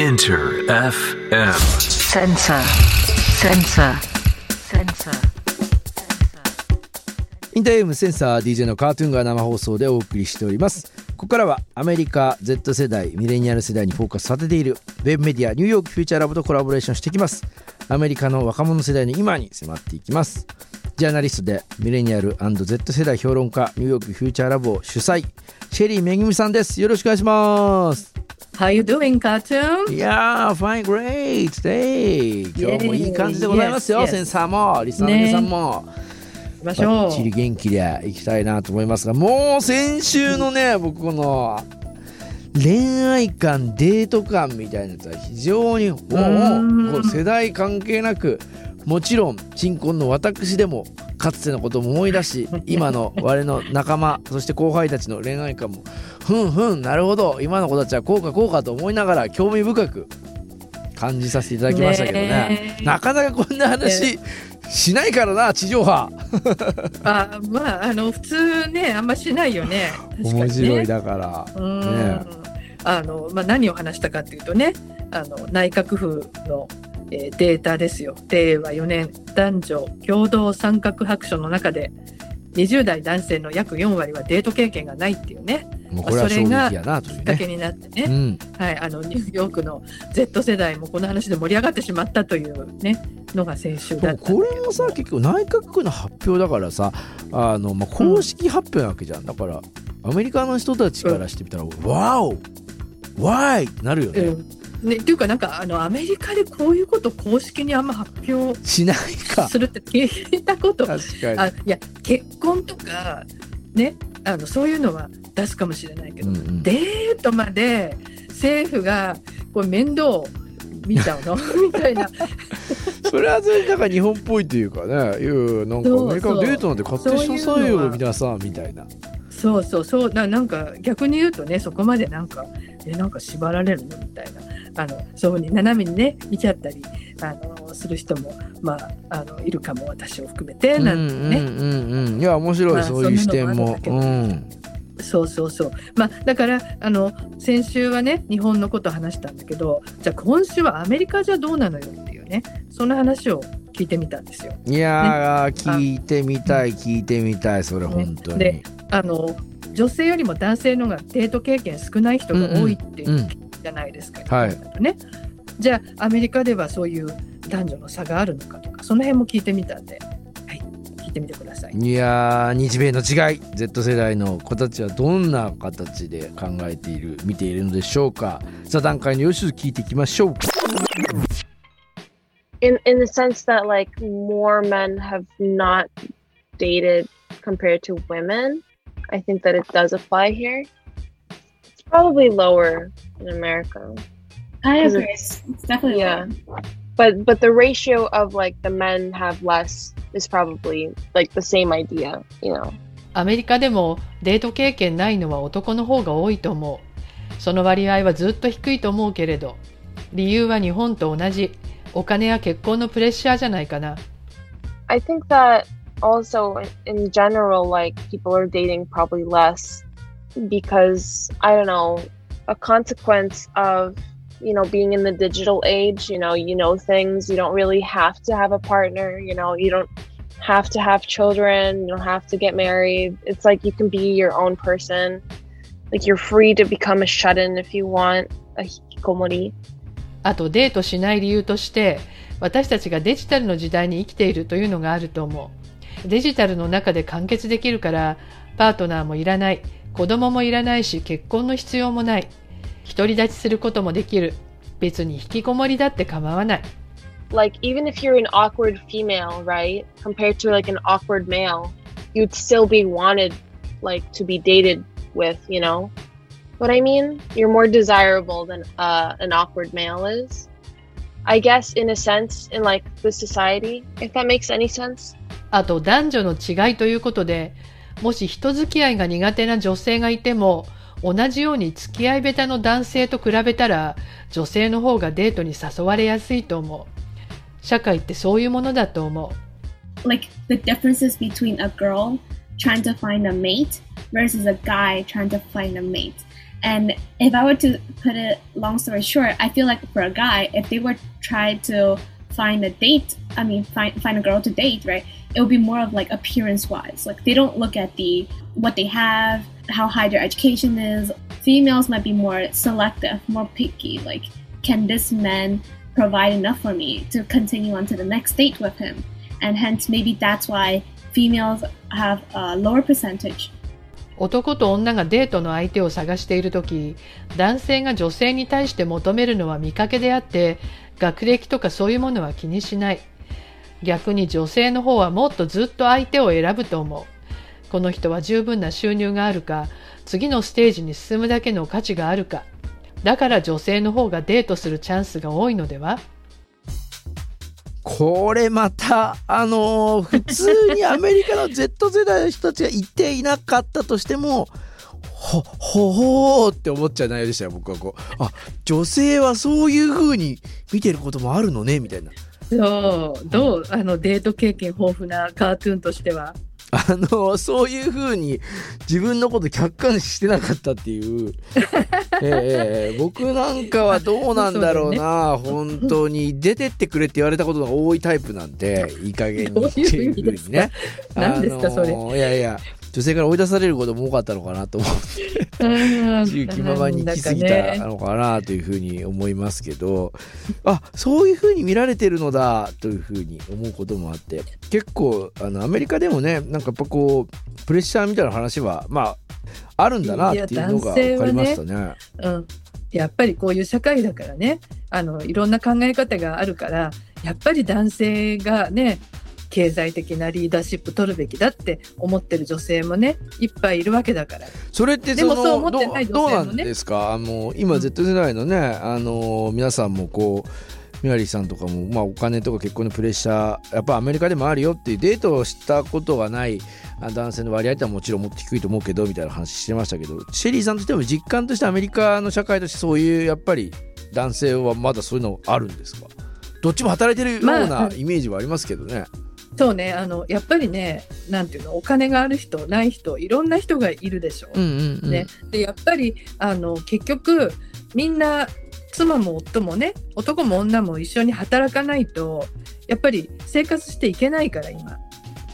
Inter FM. Sensor. Sensor. Sensor. インター FM センサー DJ のカートゥーンが生放送でお送りしておりますここからはアメリカ Z 世代ミレニアル世代にフォーカスさせているウェブメディアニューヨークフューチャーラボとコラボレーションしていきますアメリカの若者世代の今に迫っていきますジャーナリストでミレニアル &Z 世代評論家ニューヨークフューチャーラボ主催シェリーめぐみさんですよろしくお願いします How you doing, cartoon? いやー、fine, great, today! 今日もいい感じでございますよ、Yes, yes. センサーも、リスナーの皆さんも。行きましょバッチリ元気でいきたいなと思いますがもう先週のね僕この恋愛観デート観みたいなやつは非常にもう世代関係なくもちろん鎮魂の私でもかつてのことも思い出し 今の我の仲間そして後輩たちの恋愛観もふんふんなるほど。今の子たちはこうかこうかと思いながら興味深く感じさせていただきましたけどね。なかなかこんな話しないからな地上波。う。あ、まあ、あの、普通ね、あんましないよね。ね。面白いだから、うん。ねあの、まあ、何を話したかっていうとね、あの、内閣府の、えーデータですよ。令和4年男女共同参画白書の中で、20代男性の約4割はデート経験がないっていうね、もうこれは衝撃やなというね。きっかけになってね。うん、はい、あのニューヨークの Z 世代もこの話で盛り上がってしまったというねのが先週だこれもさ結局内閣府の発表だからさあの、まあ、公式発表なわけじゃん、だからアメリカの人たちからしてみたら「ワオワイ!」ってなるよね、うんね、っていうかなんかあのアメリカでこういうこと公式にあんま発表しないか。するって聞いたこと。確かに。あいや結婚とかねあのそういうのは出すかもしれないけど、うんうん。デートまで政府がこう面倒見ちゃうの？みたいな。それはそれだから日本っぽいというかねいうなんかアメリカのデートなんて勝手にしなさいよ皆さんみたいなそうそうそうななんか逆に言うとねそこまでなんかえなんか縛られるのみたいな。あのそういうに斜めにね見ちゃったりあのする人もまああのいるかも私を含めてなんてね、うんうんうん。うんいや面白い、まあそういう視点も。そうん。そうそうそう。まあだからあの先週はね日本のこと話したんだけどじゃあ今週はアメリカじゃどうなのよっていうねそんな話を聞いてみたんですよ。いやー、聞いてみたい聞いてみたいそれ本当に、であの女性よりも男性の方がデート経験少ない人が多いっていうじゃないですか、はい。日本だとね。じゃあアメリカではそういう男女の差があるのかとかその辺も聞いてみたんで、はい、聞いてみてください。いやー日米の違い。Z 世代の子たちはどんな形で考えている見ているのでしょうか。座談会の様子聞いていきましょう。In in the sense that like more men have not dated compared to women i think that it does apply here it's probably lower in america I agree. it's- It's, definitely yeah. lower. but but the ratio of like the men have less is probably like the same idea you know アメリカでもデート経験ないのは男の方が多いと思う。その割合はずっと低いと思うけれど、理由は日本と同じ、お金や結婚のプレッシャーじゃないかな。i think that also in general like people are dating probably less because i don't know a consequence of you know being in the digital age you know you know things you don't really have to have a partner you know you don't have to have children you don't have to get married it's like you can be your own person like you're free to become a shut-in if you want a hikikomori あとデートしない理由として、私たちがデジタルの時代に生きているというのがあると思う。 デジタルの中で完結できるから、パートナーもいらない、子供もいらないし、結婚の必要もない。独り立ちすることもできる。別に引きこもりだって構わない。 like even if you're an awkward female, right, compared to like an awkward male, you'd still be wanted like to be dated with, you know? What I mean? You're more desirable than uh, an awkward male is. I guess in a sense in like the society, if that makes any sense. あと男女の違いということで、もし人付き合いが苦手な女性がいても、同じように付き合い下手の男性と比べたら、女性の方がデートに誘われやすいと思う。社会ってそういうものだと思う。Like the differences between a girl trying to find a mate versus a guy trying to find a mate. And if I were to put it long story short, I feel like for a guy, if they were trying to find a date, I mean find find a girl to date, right? It would be more of like appearance wise. Like they don't look at the what they have, how high their education is. Females might be more selective, more picky. Like, can this man provide enough for me to continue on to the next date with him? And hence maybe that's why females have a lower percentage 男と女がデートの相手を探している時男性が女性に対して求めるのは見かけであって 学歴とかそういうものは気にしない。逆に女性の方はもっとずっと相手を選ぶと思う。この人は十分な収入があるか次のステージに進むだけの価値があるか。だから女性の方がデートするチャンスが多いのでは？これまたあのー普通にアメリカの Z 世代の人たちがいていなかったとしてもほほほーって思っちゃう内容でしたよ僕はこう。あ女性はそういう風に見てることもあるのねみたいな。そう。どうあのデート経験豊富なカートゥーンとしては？あのそういう風に自分のこと客観視してなかったっていう、ええええ僕なんかはどうなんだろうな本当に。出てってくれって言われたことが多いタイプなんでいい加減にっていう風にね。何ですかそれ？いやいや女性から追い出されることも多かったのかなと思って。自由気ままに生きすぎたのかなというふうに思いますけど。あそういうふうに見られてるのだというふうに思うこともあって。結構あのアメリカでもねなんかやっぱこうプレッシャーみたいな話はまああるんだなっていうのが分かりましたね。うん、やっぱりこういう社会だからね。あのいろんな考え方があるからやっぱり男性がね経済的なリーダーシップ取るべきだって思ってる女性もねいっぱいいるわけだから。それってそのでもそう思ってないどうどうなん女性もねですか？あの今 Z 世代のね、あの皆さんもこうミラリーさんとかも、まあ、お金とか結婚のプレッシャーやっぱアメリカでもあるよっていうデートをしたことがないあ男性の割合ってのはもちろんもっと低いと思うけどみたいな話してましたけどシェリーさんとしても実感としてアメリカの社会としてそういうやっぱり男性はまだそういうのあるんですか？どっちも働いてるようまなあイメージはありますけどね。そうねあのやっぱりねなんていうのお金がある人ない人いろんな人がいるでしょ。うんうんうん。ね、でやっぱりあの結局みんな妻も夫もね男も女も一緒に働かないとやっぱり生活していけないから今。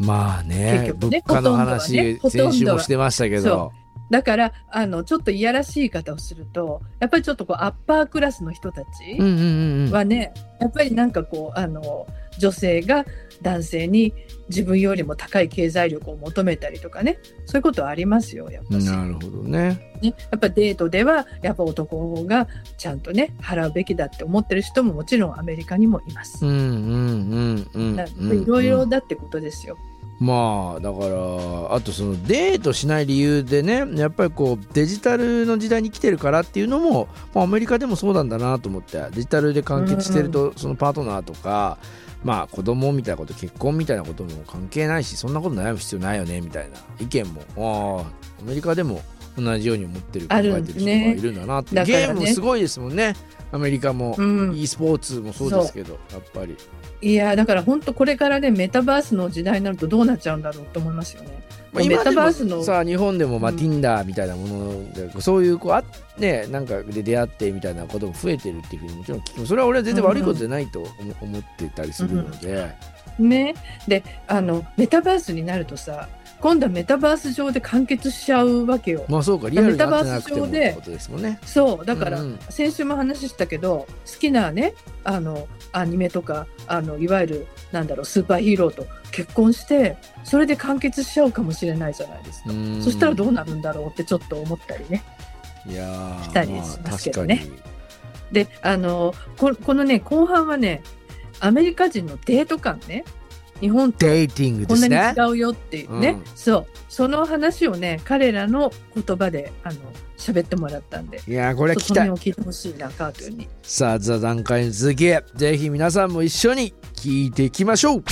まあね結局ね物価のほとんどは話、ね先週もしてましたけど。そ。だからあのちょっといやらしい言い方をするとやっぱりちょっとこうアッパークラスの人たちうんうんうんうん。はね、やっぱりなんかこうあの女性が男性に自分よりも高い経済力を求めたりとかねそういうことはありますよやっぱしなるほどね。ね、やっぱデートではやっぱ男がちゃんとね払うべきだって思ってる人ももちろんアメリカにもいます。うんうんうんうんだうん。いろいろだってことですよ。まあだからあとそのデートしない理由でねやっぱりこうデジタルの時代に来てるからっていうのも、まあ、アメリカでもそうなんだなと思ってデジタルで完結してるとそのパートナーとか、まあ子供みたいなこと結婚みたいなことも関係ないしそんなこと悩む必要ないよねみたいな意見もああアメリカでも同じように思ってる考あえてる人がいるんだなって、だからね。ゲームもすごいですもんね。アメリカも、うん、e スポーツもそうですけどやっぱり。いやだから本当これからねメタバースの時代になるとどうなっちゃうんだろうと思いますよね。まあ、メタバースのさあ日本でもまあうん。Tinder みたいなものでそういうこうあねなんかで出会ってみたいなことも増えてるっていうふうにもちろん聞くそれは俺は全然悪いことじゃないと思思ってたりするので、ね、であのメタバースになるとさ今度はメタバース上で完結しちゃうわけよ。まあそうかリアルになってなくてもメタバース上でってことですもんね。そうだから、先週も話したけど好きなねあのアニメとかあのいわゆるなんだろうスーパーヒーローと結婚してそれで完結しちゃうかもしれないじゃないですか。うんそしたらどうなるんだろうってちょっと思ったりね。いやーしたりしますけどねであのここのね後半はねアメリカ人のデート感ね日本とにデーティングこんですね。なに違うよっていうね、うんそうその話をね彼らの言葉であの喋ってもらったんで。いやーこれは聞きそたいの辺を聞いてほしいなカートゥーンに。さあ座談会の続きぜひ皆さんも一緒に聞いていきましょう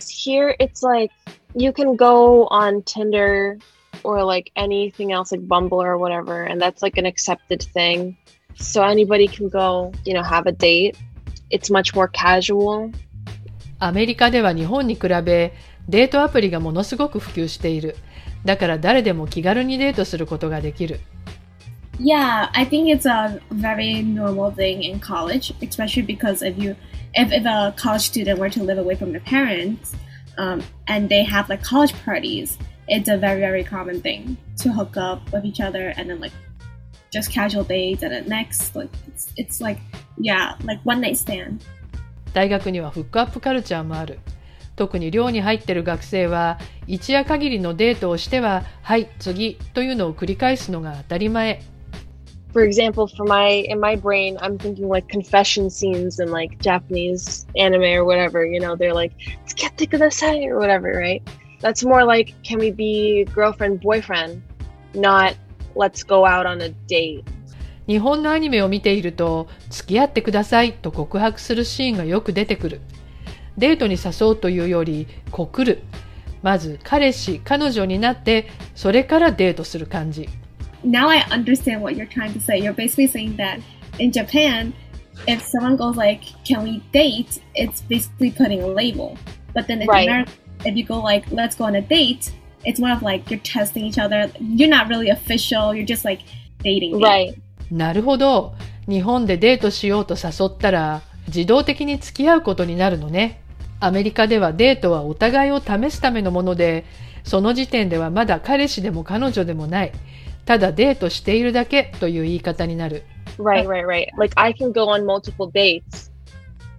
Here, it's like you can go on Tinder or like anything else, like Bumble or whatever, and that's like an accepted thing. So anybody can go, you know, have a date. It's much more casual. アメリカでは日本に比べデートアプリがものすごく普及している。 だから誰でも気軽にデートすることができる。 Yeah, I think it's a very normal thing in college, especially because if you, if, if a college student were to live away from their parents, um, and they have like college parties, it's a very very common thing to hook up with each other and then like just casual dates and then next like it's it's like yeah like one night stand. 大学にはフックアップカルチャーもある。特に寮に入ってる学生は一夜限りのデートをしては「はい次」というのを繰り返すのが当たり前。 For example, for my in my brain, I'm thinking like confession scenes in like Japanese anime or whatever. You know, they're like "tsukete kudasai" or whatever, right? That's more like can we be girlfriend boyfriend, not let's go out on a date. 日本のアニメを見ていると「付き合ってください」と告白するシーンがよく出てくる。デートに誘うというより告る。まず彼氏彼女になってそれからデートする感じ。Now I understand what you're trying to say. You're basically saying that in Japan, if someone goes like, "Can we date?" It's basically putting a label. But then in Right. America, if you go like, "Let's go on a date," it's more of like you're testing each other. You're not really official. You're just like dating. Right. なるほど。日本でデートしようと誘ったら自動的に付き合うことになるのね。アメリカではデートはお互いを試すためのもので、その時点ではまだ彼氏でも彼女でもない。ただデートしているだけという言い方になる。Right, right, right. Like I can go on multiple dates,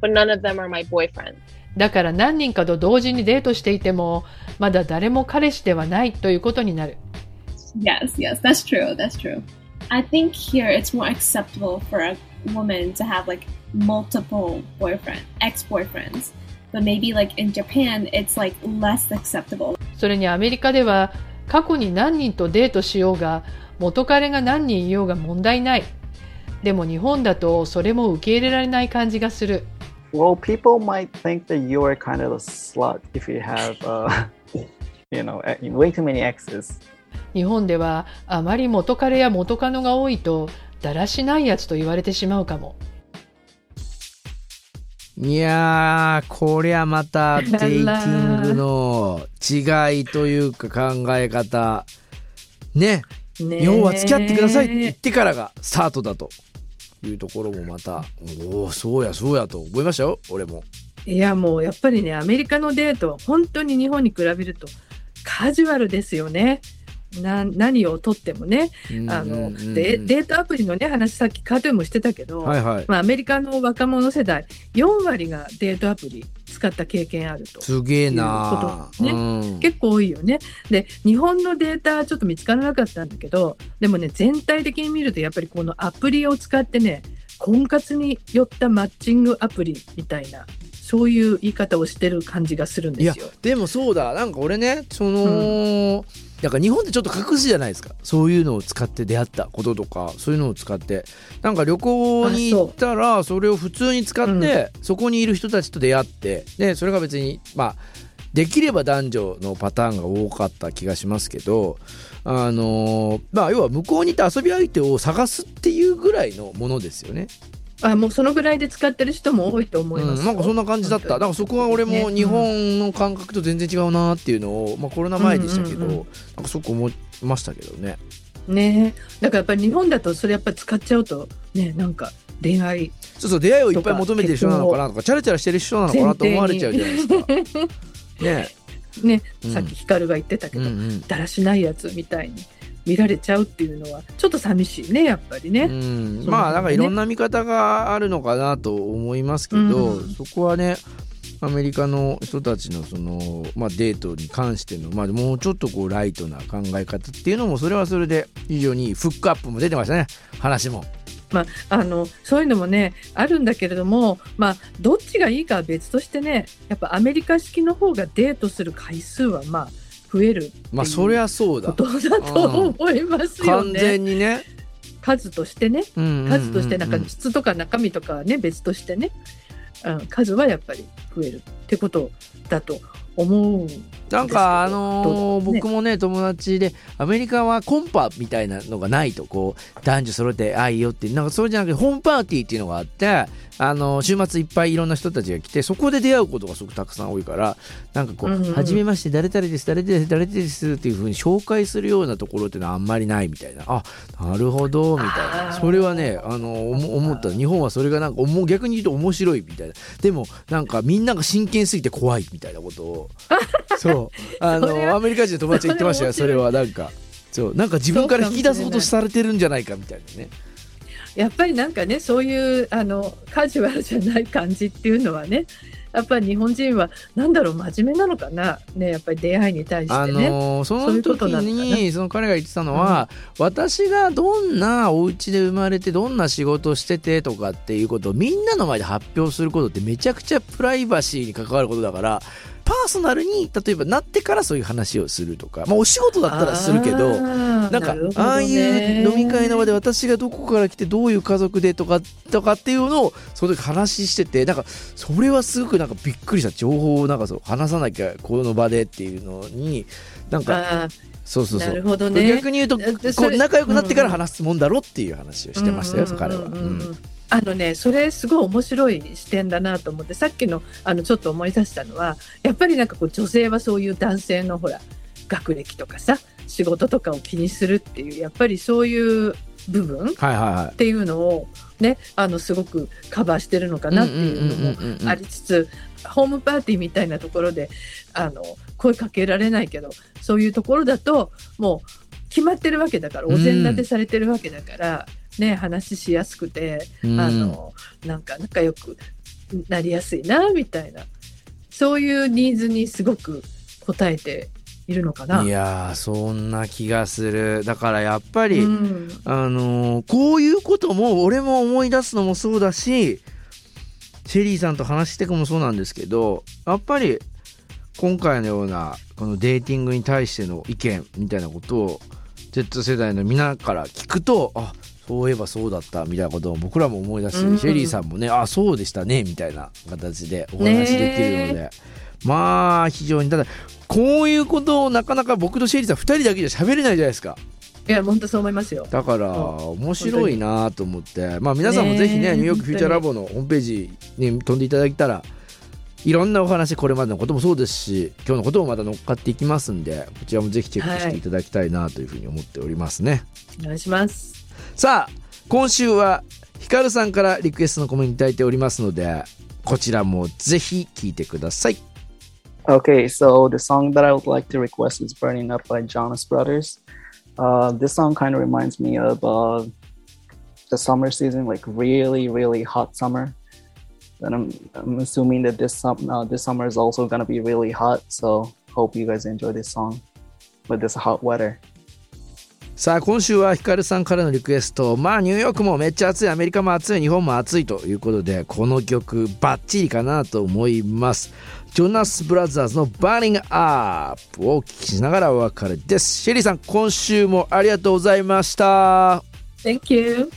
but none of them are my boyfriend. だから何人かと同時にデートしていても、まだ誰も彼氏ではないということになる。Yes, yes, that's true. That's true. I think here it's more acceptable for a woman to have like multiple boyfriend, ex-boyfriends. But maybe like in Japan, it's like less acceptable. それにアメリカでは過去に何人とデートしようが元彼が何人いようが問題ない。でも日本だとそれも受け入れられない感じがする。Well, people might think that you are kind of a slut if you have, uh, you know, e- way too many exes. 日本ではあまり元彼や元カノが多いとだらしないやつと言われてしまうかも。いやーこりゃまたデイティングの違いというか考え方ねねえ日本は付き合ってくださいって言ってからがスタートだというところもまたおおそうやそうやと思いましたよ俺も。いやもうやっぱりねアメリカのデートは本当に日本に比べるとカジュアルですよね。な何をとってもねあのでデートアプリのね話さっきカートゥーンもしてたけど、はいはいまあ、アメリカの若者世代4割がデートアプリ使った経験あると。すげえなねうん結構多いよね。で日本のデータちょっと見つからなかったんだけどでもね全体的に見るとやっぱりこのアプリを使ってね婚活によったマッチングアプリみたいなそういう言い方をしてる感じがするんですよ。でもそうだなんか俺ねその、だから日本ってちょっと隠すじゃないですか。そういうのを使って出会ったこととかそういうのを使って。なんか旅行に行ったらそれを普通に使って、そこにいる人たちと出会ってでそれが別にまあできれば男女のパターンが多かった気がしますけどあのーまあ要は向こうにいて遊び相手を探すっていうぐらいのものですよね。あもうそのぐらいで使ってる人も多いと思います。よ、うん、なんかそんな感じだった。だからそこは俺もね。日本の感覚と全然違うなっていうのを、まあ、コロナ前でしたけど、うんうんうんなんかすごく思いましたけどね。ね。だからやっぱり日本だとそれやっぱり使っちゃうとねなんか恋愛そうそう出会いをいっぱい求めてる人なのかなとかチャラチャラしてる人なのかなと思われちゃうじゃないですか。ね。ね、うん。さっき光が言ってたけど、うんうん。だらしないやつみたいに見られちゃうっていうのはちょっと寂しいねやっぱりね。うん、まあなんかいねろんな見方があるのかなと思いますけど、うんそこはねアメリカの人たちのその、まあ、デートに関しての、まあ、もうちょっとこうライトな考え方っていうのもそれはそれで非常にフックアップも出てましたね話も。まあ、あのそういうのもねあるんだけれども、まあ、どっちがいいかは別としてねやっぱアメリカ式の方がデートする回数はまあ増えるまあそりゃそうだことだと思いますよ完ね。全にね。数としてね数としてなんか質とか中身とかはね別としてね、うん、数はやっぱり増えるってことだと思うなんかあのー僕もね友達でアメリカはコンパみたいなのがないとこう男女揃ってああいいよってなんかそれじゃなくてホームパーティーっていうのがあってあのー週末いっぱいいろんな人たちが来てそこで出会うことがすごくたくさん多いからなんかこううんうんうん「はじめまして誰々です誰々です誰々です」っていうふうに紹介するようなところっていうのはあんまりないみたいな。あなるほどみたいな。それはねあのー思思った。日本はそれがなんか逆に言うと面白いみたいな。でもなんかみんなが真剣すぎて怖いみたいなことを そう。あのアメリカ人の友達が言ってましたよそそれはなんか。そう。なんか自分から引き出そうとされてるんじゃないかみたいなね。やっぱりなんかねそういうあのカジュアルじゃない感じっていうのはねやっぱり日本人はなんだろう真面目なのかな？ねやっぱり出会いに対してあね。のーその時にその彼が言ってたのは、私がどんなお家で生まれてどんな仕事をしててとかっていうことをみんなの前で発表することってめちゃくちゃプライバシーに関わることだからパーソナルに例えばなってからそういう話をするとか、まあ、お仕事だったらするけど。なんかねああいう飲み会の場で私がどこから来てどういう家族でとかとかっていうのをその時話しててなんかそれはすごくなんかびっくりした情報をなんかそう話さなきゃこの場でっていうのになんかそうそうそうね。逆に言うとでこそうれ仲良くなってから話すもんだろっていう話をしてましたよ、うん彼は。うんあのねそれすごい面白い視点だなと思ってさっきのあのちょっと思い出したのはやっぱりなんかこう女性はそういう男性のほら学歴とかさ仕事とかを気にするっていうやっぱりそういう部分っはいはいはい。ていうのをねあのすごくカバーしてるのかなっていうのもありつつホームパーティーみたいなところであの声かけられないけどそういうところだともう決まってるわけだからお膳立てされてるわけだから、ね話しやすくて、うん。あのなんか仲良くなりやすいなみたいな。そういうニーズにすごく応えているのかな。いやーそんな気がする。だからやっぱり、うん。あのーこういうことも俺も思い出すのもそうだしシェリーさんと話していくもそうなんですけどやっぱり今回のようなこのデーティングに対しての意見みたいなことを Z 世代の皆から聞くとあそういえばそうだったみたいなことを僕らも思い出すし、うん。シェリーさんもねあそうでしたねみたいな形でお話できるので、まあ非常にただこういうことをなかなか僕とシェリーさん2人だけじゃ喋れないじゃないですか。いや本当そう思いますよ。だからうん。面白いなと思って。まあ皆さんもぜひねニューヨークフューチャーラボのホームページに飛んでいただけたらいろんなお話これまでのこともそうですし今日のこともまた乗っかっていきますんでこちらもぜひチェックしていただきたいなというふうに思っておりますね、お願いします。さあ今週はヒカルさんからリクエストのコメントいただいておりますのでこちらもぜひ聞いてください Okay, so the song that I would like to request is Burning Up by Jonas Brothers. Uh, this song kind of reminds me of uh, the summer season, like really, really hot summer. And I'm, I'm assuming that this, sum- uh, this summer is also going to be really hot. So hope you guys enjoy this song with this hot weather. さあ今週はヒカルさんからのリクエスト。まあニューヨークもめっちゃ暑い。アメリカも暑い日本も暑いということでこの曲バッチリかなと思います。ジョナス・ブラザーズの「バーニング・アップ」をお聞きしながらお別れです。シェリーさん今週もありがとうございました。Thank you.